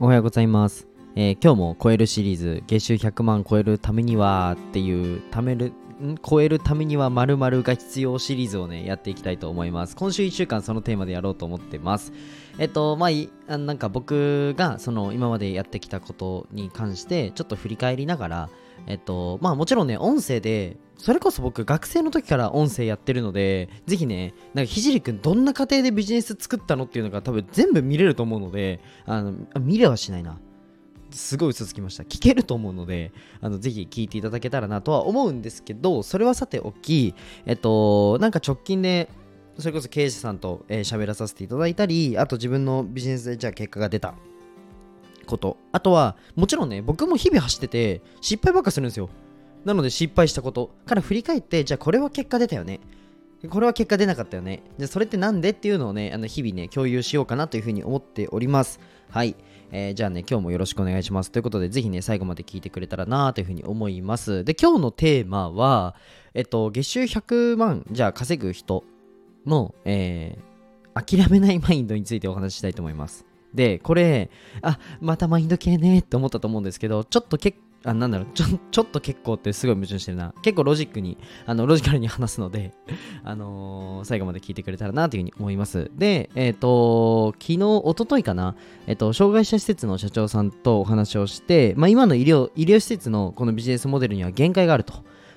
おはようございます、えー今日も超えるシリーズ月収100万超えるためにはっていうためるん？超えるためには〇〇が必要シリーズをねやっていきたいと思います。今週1週間そのテーマでやろうと思ってます。えっとまあいあなんか僕がその今までやってきたことに関してちょっと振り返りながらえっとまあもちろんね音声でそれこそ僕学生の時から音声やってるのでぜひねなんかひじりくんどんな過程でビジネス作ったのっていうのが多分全部見れると思うのであの見れはしないな。すごい嘘つきました。聞けると思うのであのぜひ聞いていただけたらなとは思うんですけどそれはさておきえっとなんか直近でそれこそ経営者さんと喋、えー喋らさせていただいたりあと自分のビジネスでじゃあ結果が出た。こと。あとはもちろんね僕も日々走ってて失敗ばっかするんですよ。なので失敗したことから振り返ってじゃあこれは結果出たよね。これは結果出なかったよね。じゃあそれってなんでっていうのをねあの日々ね共有しようかなというふうに思っております。はい、えーじゃあね今日もよろしくお願いします。ということでぜひね最後まで聞いてくれたらなというふうに思います。で今日のテーマはえっと月収100万じゃあ稼ぐ人の、えー諦めないマインドについてお話ししたいと思います。でこれあまたマインド系ねって思ったと思うんですけどちょっと結構あなんだろう。ちょちょっと結構ってすごい矛盾してるな。結構ロジックにあのロジカルに話すので あのー最後まで聞いてくれたらなというふうに思います。でえっ、と昨日おとといかな。えっ、と障害者施設の社長さんとお話をして、まあ、今の医療医療施設のこのビジネスモデルには限界があると。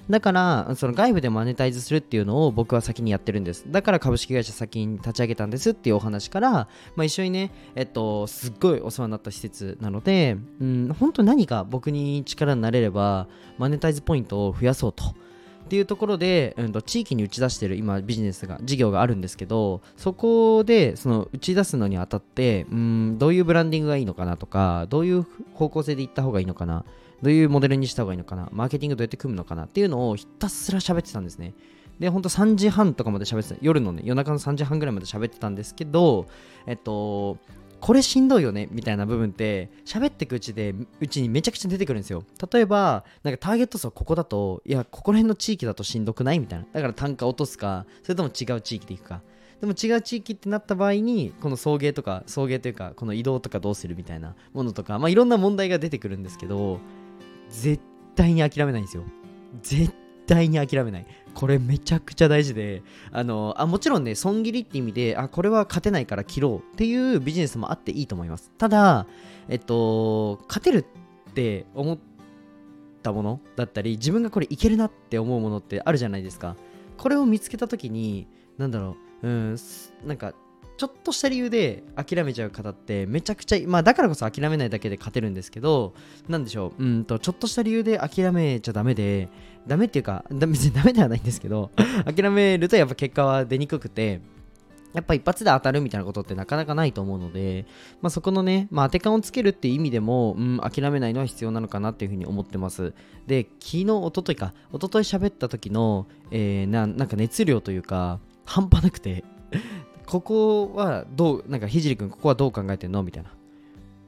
だからその外部でマネタイズするっていうのを僕は先にやってるんです。だから株式会社先に立ち上げたんですっていうお話から、まあ、一緒にねえっとすっごいお世話になった施設なのでうん本当何か僕に力になれればマネタイズポイントを増やそうとっていうところで、うん、と地域に打ち出してる今ビジネスが事業があるんですけどそこでその打ち出すのにあたってうんどういうブランディングがいいのかなとかどういう方向性でいった方がいいのかなどういうモデルにした方がいいのかなマーケティングどうやって組むのかなっていうのをひたすら喋ってたんですね。でほんと3時半とかまで喋ってた夜のね夜中の3時半ぐらいまで喋ってたんですけどえっとこれしんどいよねみたいな部分って喋ってくうちでうちにめちゃくちゃ出てくるんですよ。例えばなんかターゲット層ここだといやここら辺の地域だとしんどくない？みたいな。だから単価落とすかそれとも違う地域でいくか。でも違う地域ってなった場合にこの送迎とか送迎というかこの移動とかどうする？みたいなものとかまあいろんな問題が出てくるんですけど絶対に諦めないんですよ。絶対に諦めない。これめちゃくちゃ大事であのあもちろんね損切りって意味であこれは勝てないから切ろうっていうビジネスもあっていいと思います。ただえっと勝てるって思ったものだったり自分がこれいけるなって思うものってあるじゃないですか。これを見つけた時になんだろううんなんかちょっとした理由で諦めちゃう方ってめちゃくちゃまあだからこそ諦めないだけで勝てるんですけどなんでしょううんとちょっとした理由で諦めちゃダメでダメっていうか別にダメではないんですけど諦めるとやっぱ結果は出にくくてやっぱ一発で当たるみたいなことってなかなかないと思うので、まあ、そこのね、まあ、当て感をつけるっていう意味でも、うん、諦めないのは必要なのかなっていうふうに思ってます。で、昨日、一昨日か、一昨日喋った時の、えーな、なんか熱量というか、半端なくて、ここはどう、なんかひじりくん、ここはどう考えてんの？みたいな。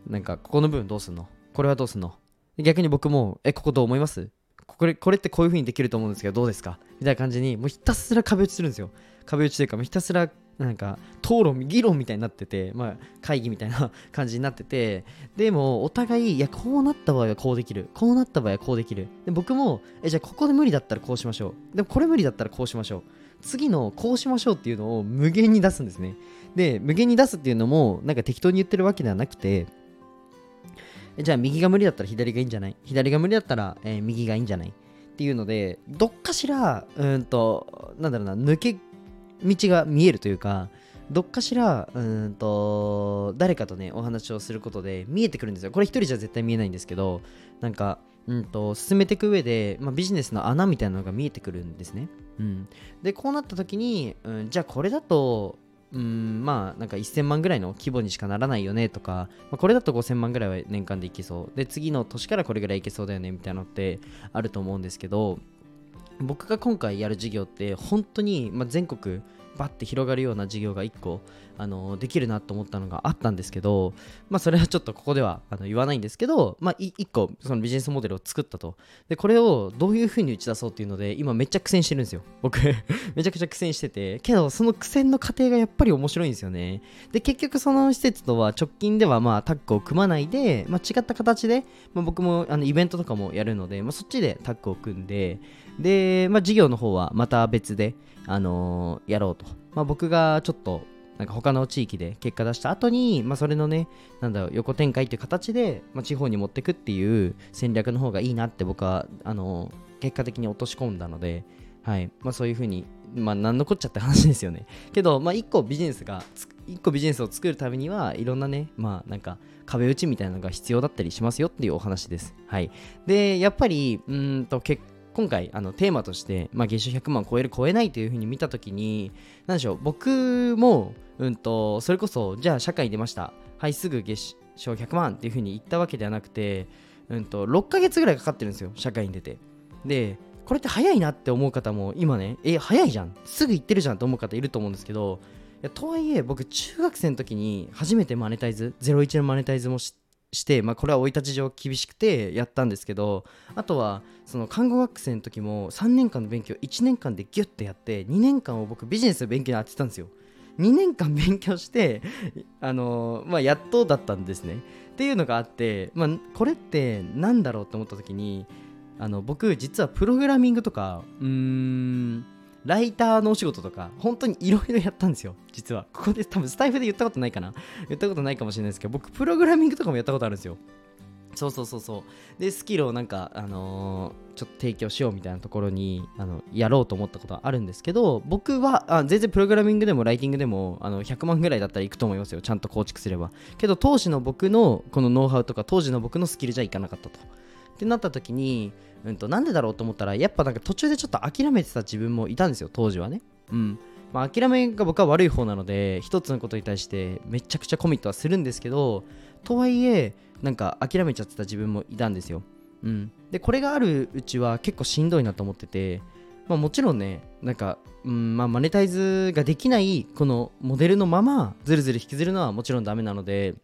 なんか、ここの部分どうすんの？これはどうすんの？逆に僕も、え、ここどう思います？これこれってこういう風にできると思うんですけどどうですか？みたいな感じにもうひたすら壁打ちするんですよ。壁打ちというかもうひたすらなんか討論議論みたいになってて、まあ、会議みたいな感じになっててでもお互いいやこうなった場合はこうできる。こうなった場合はこうできる。で僕もえじゃあここで無理だったらこうしましょう。でもこれ無理だったらこうしましょう。次のこうしましょうっていうのを無限に出すんですね。で無限に出すっていうのもなんか適当に言ってるわけではなくてじゃあ右が無理だったら左がいいんじゃない？左が無理だったら、えー右がいいんじゃない？っていうのでどっかしらうんとなんだろうな抜け道が見えるというかどっかしらうんと誰かとねお話をすることで見えてくるんですよ。これ一人じゃ絶対見えないんですけどなんかうんと進めていく上で、まあ、ビジネスの穴みたいなのが見えてくるんですね、うん、でこうなった時に、うん、じゃあこれだとうんまあなんか1000万ぐらいの規模にしかならないよねとか、まあ、これだと5000万ぐらいは年間でいけそう。で次の年からこれぐらいいけそうだよねみたいなのってあると思うんですけど僕が今回やる事業って本当に、まあ、全国バッて広がるような事業が1個あのできるなと思ったのがあったんですけど、まあ、それはちょっとここではあの言わないんですけど、まあ、1個そのビジネスモデルを作ったと。でこれをどういう風に打ち出そうっていうので今めっちゃ苦戦してるんですよ。僕 めちゃくちゃ苦戦してて。けどその苦戦の過程がやっぱり面白いんですよね。で結局その施設とは直近ではまあタッグを組まないで、まあ、違った形で、まあ、僕もあのイベントとかもやるので、まあ、そっちでタッグを組んでで、まあ、事業の方はまた別で、あのー、やろうと、まあ、僕がちょっとなんか他の地域で結果出した後に、まあ、それのね、なんだろう、横展開っていう形で、まあ、地方に持ってくっていう戦略の方がいいなって僕は、あのー、結果的に落とし込んだので、はい。まあ、そういうふうに、まあ、なんのこっちゃって話ですよね。けど、まあ、一個ビジネスが、一個ビジネスを作るためには、いろんなね、まあ、なんか、壁打ちみたいなのが必要だったりしますよっていうお話です。はい。で、やっぱり、うんと、結果今回あのテーマとして、まあ、月収100万超える超えないというふうに見たときに何でしょう僕も、うんと、それこそじゃあ社会に出ました。はいすぐ月収100万っていうふうに言ったわけではなくて、うんと、6ヶ月ぐらいかかってるんですよ社会に出て。でこれって早いなって思う方も今ねえ早いじゃん。すぐ行ってるじゃんと思う方いると思うんですけどとはいえ僕中学生の時に初めてマネタイズ01のマネタイズも知ってして、まあ、これは生い立ち上厳しくてやったんですけどあとはその看護学生の時も3年間の勉強1年間でギュッてやって2年間を僕ビジネスの勉強に当てたんですよ。2年間勉強してあのまあ、やっとだったんですね。っていうのがあって、まあ、これって何だろうと思った時にあの僕実はプログラミングとかうーんライターのお仕事とか、本当にいろいろやったんですよ、実は。ここで多分スタイフで言ったことないかな言ったことないかもしれないですけど、僕、プログラミングとかもやったことあるんですよ。そうそうそうそう。で、スキルをなんか、あのー、ちょっと提供しようみたいなところに、あの、やろうと思ったことはあるんですけど、僕は、あ全然プログラミングでもライティングでも、あの、100万ぐらいだったらいくと思いますよ。ちゃんと構築すれば。けど、当時の僕の、このノウハウとか、当時の僕のスキルじゃいかなかったと。ってなった時に、うんと、なんでだろうと思ったら、やっぱなんか途中でちょっと諦めてた自分もいたんですよ、当時はね。うん。まあ、諦めが僕は悪い方なので、一つのことに対してめちゃくちゃコミットはするんですけど、とはいえ、なんか諦めちゃってた自分もいたんですよ。うん。で、これがあるうちは結構しんどいなと思ってて、まあ、もちろんね、なんか、うんまあ、マネタイズができないこのモデルのままずるずる引きずるのはもちろんダメなので、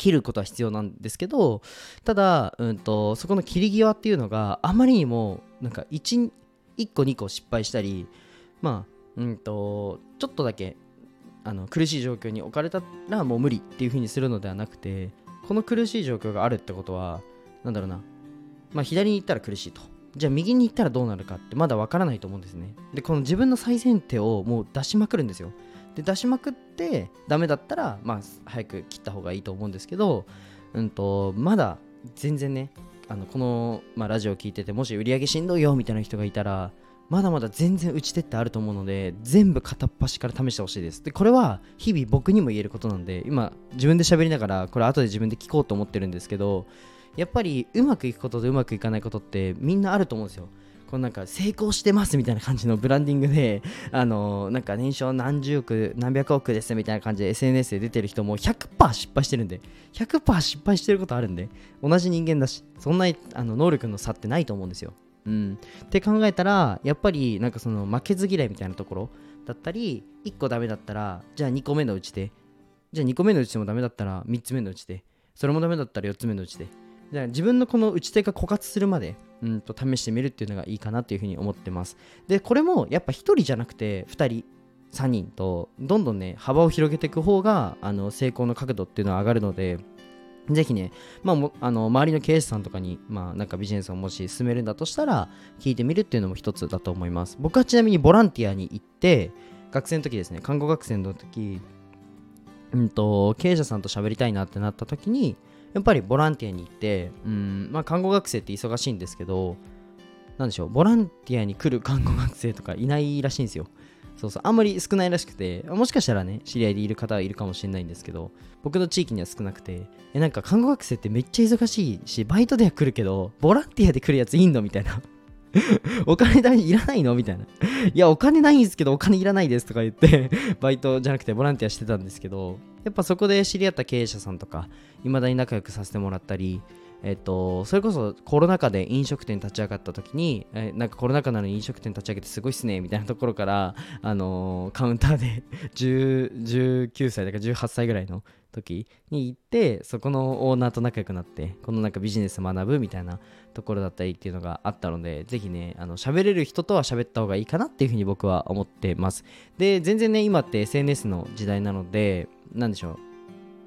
切ることは必要なんですけどただ、うんと、そこの切り際っていうのがあまりにもなんか 1, 1個2個失敗したりまあうんとちょっとだけあの苦しい状況に置かれたらもう無理っていう風にするのではなくてこの苦しい状況があるってことはなんだろうなまあ左に行ったら苦しいと。じゃあ右に行ったらどうなるかってまだわからないと思うんですね。でこの自分の最先手をもう出しまくるんですよ。で出しまくってダメだったらまあ早く切った方がいいと思うんですけどうんとまだ全然ねあのこの、まあ、ラジオを聞いててもし売り上げしんどいよみたいな人がいたらまだまだ全然打ち手ってあると思うので全部片っ端から試してほしいです。でこれは日々僕にも言えることなんで今自分で喋りながらこれ後で自分で聞こうと思ってるんですけどやっぱりうまくいくこととうまくいかないことってみんなあると思うんですよ。このなんか成功してますみたいな感じのブランディングで、あのなんか年商何十億、何百億ですみたいな感じで SNS で出てる人も100%失敗してるんで、100%失敗してることあるんで、同じ人間だし、そんなあの能力の差ってないと思うんですよ。うん。って考えたら、やっぱりなんかその負けず嫌いみたいなところだったり、1個ダメだったら、じゃあ2個目のうちで、じゃあ2個目のうちでもダメだったら3つ目のうちで、それもダメだったら4つ目のうちで、じゃあ自分のこの打ち手が枯渇するまで、うんと試してみるっていうのがいいかなっていうふうに思ってます。で、これもやっぱ1人じゃなくて2人、3人とどんどんね、幅を広げていく方があの成功の角度っていうのは上がるので、ぜひね、まあ、あの周りの経営者さんとかに、まあ、なんかビジネスをもし進めるんだとしたら、聞いてみるっていうのも一つだと思います。僕はちなみにボランティアに行って、学生の時ですね、看護学生の時、うんと、経営者さんと喋りたいなってなった時に、やっぱりボランティアに行って、うん、まあ、看護学生って忙しいんですけど、なんでしょう、ボランティアに来る看護学生とかいないらしいんですよ。そうそう、あんまり少ないらしくて、もしかしたらね、知り合いでいる方はいるかもしれないんですけど、僕の地域には少なくて、え、なんか看護学生ってめっちゃ忙しいし、バイトでは来るけど、ボランティアで来るやついんの？みたいな。お金だいらないの？みたいな。いや、お金ないんですけど、お金いらないですとか言って バイトじゃなくてボランティアしてたんですけど、やっぱそこで知り合った経営者さんとか、未だに仲良くさせてもらったり、えっと、それこそコロナ禍で飲食店立ち上がった時に、えなんかコロナ禍なのに飲食店立ち上げてすごいっすねみたいなところから、あのー、カウンターで 19歳だから18歳ぐらいの時に行ってそこのオーナーと仲良くなってこのなんかビジネス学ぶみたいなところだったりっていうのがあったのでぜひねあの喋れる人とは喋った方がいいかなっていうふうに僕は思ってます。で全然ね今って SNS の時代なので何でしょう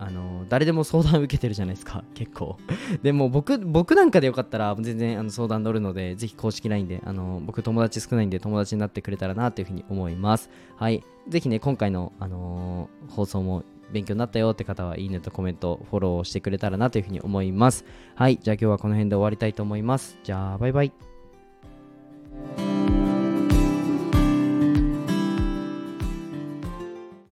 あの誰でも相談受けてるじゃないですか 結構でも僕僕なんかでよかったら全然あの相談乗るのでぜひ公式 LINE であの僕友達少ないんで友達になってくれたらなというふうに思いますはいぜひね今回の、あのー、放送も勉強になったよって方はいいねとコメント、フォローしてくれたらなというふうに思います。はい、じゃあ今日はこの辺で終わりたいと思います。じゃあ、バイバイ。